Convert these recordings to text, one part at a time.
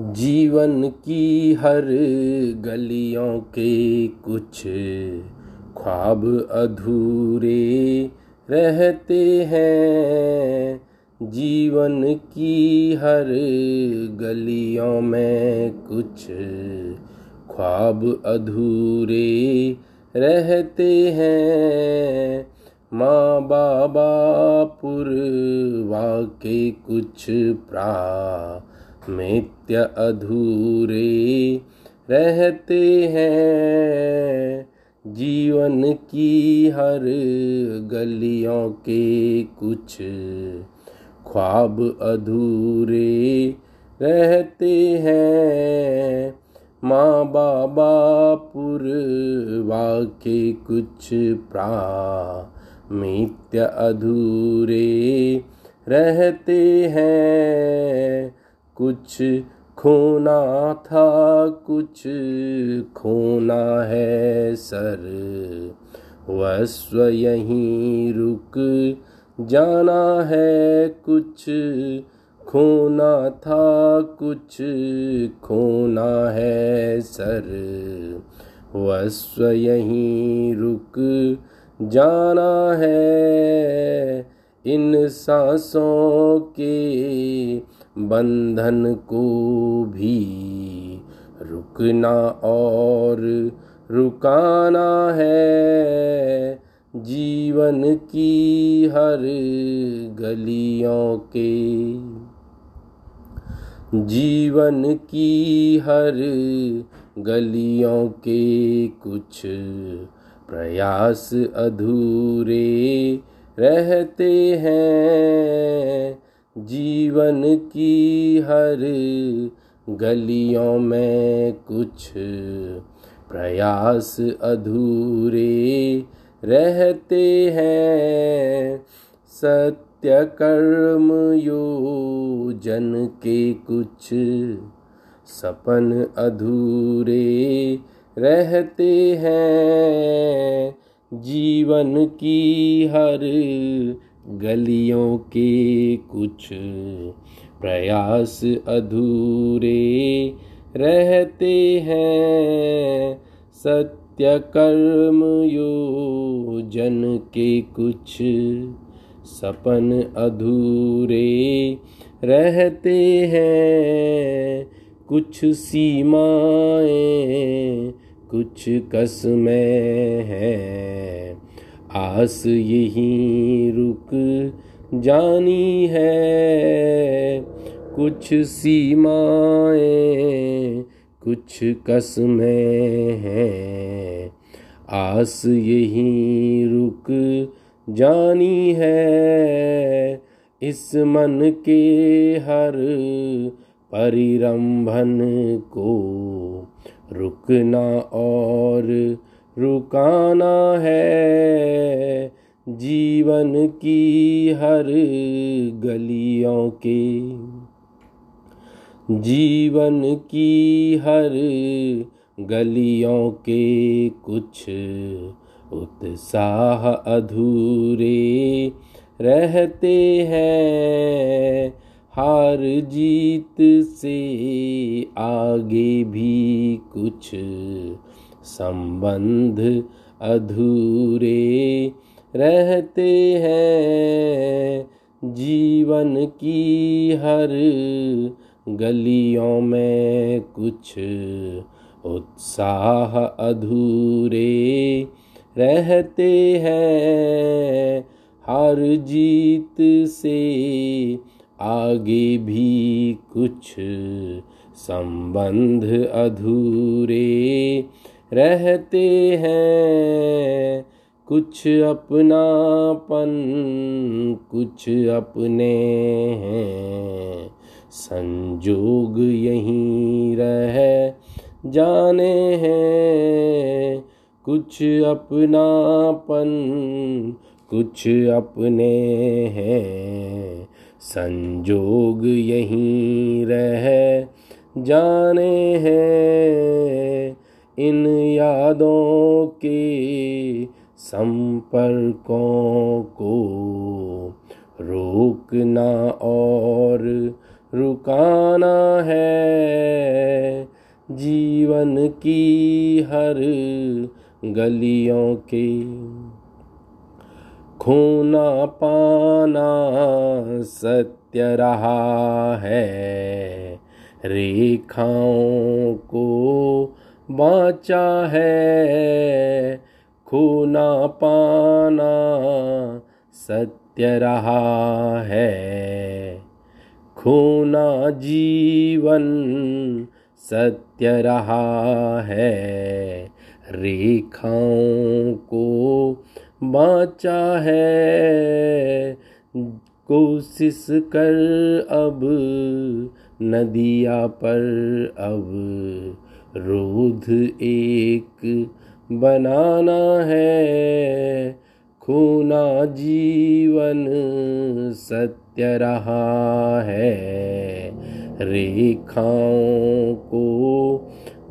जीवन की हर गलियों के कुछ ख्वाब अधूरे रहते हैं। जीवन की हर गलियों में कुछ ख्वाब अधूरे रहते हैं। माँ बाबा पुरवा के कुछ प्रा मित्य अधूरे रहते हैं। जीवन की हर गलियों के कुछ ख्वाब अधूरे रहते हैं। माँ बाबा पुरवा के कुछ प्रामित्य अधूरे रहते हैं। कुछ खोना था, कुछ खोना है सर। वस्व यहीं रुक जाना है, कुछ खोना था, कुछ खोना है सर। वस्व यहीं रुक जाना है, इन सांसों के बंधन को भी रुकना और रुकाना है। जीवन की हर गलियों के जीवन की हर गलियों के कुछ प्रयास अधूरे रहते हैं। जीवन की हर गलियों में कुछ प्रयास अधूरे रहते हैं। सत्य कर्म योजन के कुछ सपन अधूरे रहते हैं। जीवन की हर गलियों के कुछ प्रयास अधूरे रहते हैं। सत्य कर्म योजन के कुछ सपन अधूरे रहते हैं। कुछ सीमाएँ, कुछ कसमें हैं। आस यहीं रुक जानी है। कुछ सीमाएँ, कुछ कसमें हैं। आस यहीं रुक जानी है। इस मन के हर परिरंभन को रुकना और रुकाना है जीवन की हर गलियों के। जीवन की हर गलियों के कुछ उत्साह अधूरे रहते हैं। हार जीत से आगे भी कुछ संबंध अधूरे रहते हैं। जीवन की हर गलियों में कुछ उत्साह अधूरे रहते हैं। हर जीत से आगे भी कुछ संबंध अधूरे रहते हैं। कुछ अपनापन, कुछ अपने हैं। संजोग यहीं रह जाने हैं। कुछ अपनापन, कुछ अपने हैं। संजोग यहीं रह जाने हैं। इन यादों के संपर्कों को रोकना और रुकाना है। जीवन की हर गलियों के खोना पाना सत्य रहा है। रेखाओं को बाचा है, खूना पाना सत्य रहा है। खूना जीवन सत्य रहा है, रेखाओं को बाचा है। कोशिश कर अब, नदिया पर अब रोध एक बनाना है। खूना जीवन सत्य रहा है। रेखाओं को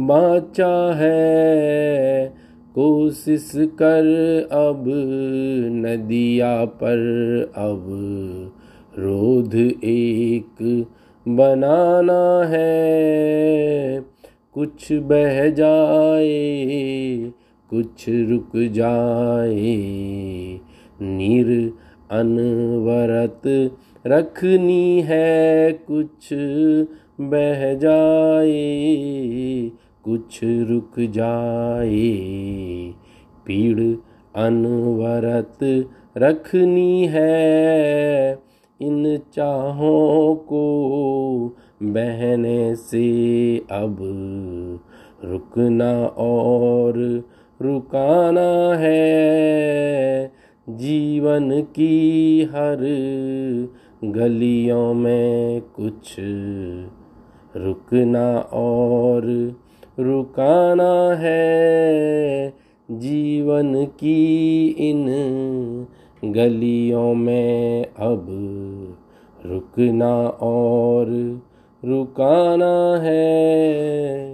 बाचा है। कोशिश कर अब नदिया पर अब। रोध एक बनाना है। कुछ बह जाए, कुछ रुक जाए। नीर अनवरत रखनी है, कुछ बह जाए, कुछ रुक जाए। पीड़ अनवरत रखनी है इन चाहों को बहने से अब रुकना और रुकाना है। जीवन की हर गलियों में कुछ रुकना और रुकाना है। जीवन की इन गलियों में अब रुकना और रुकाना है।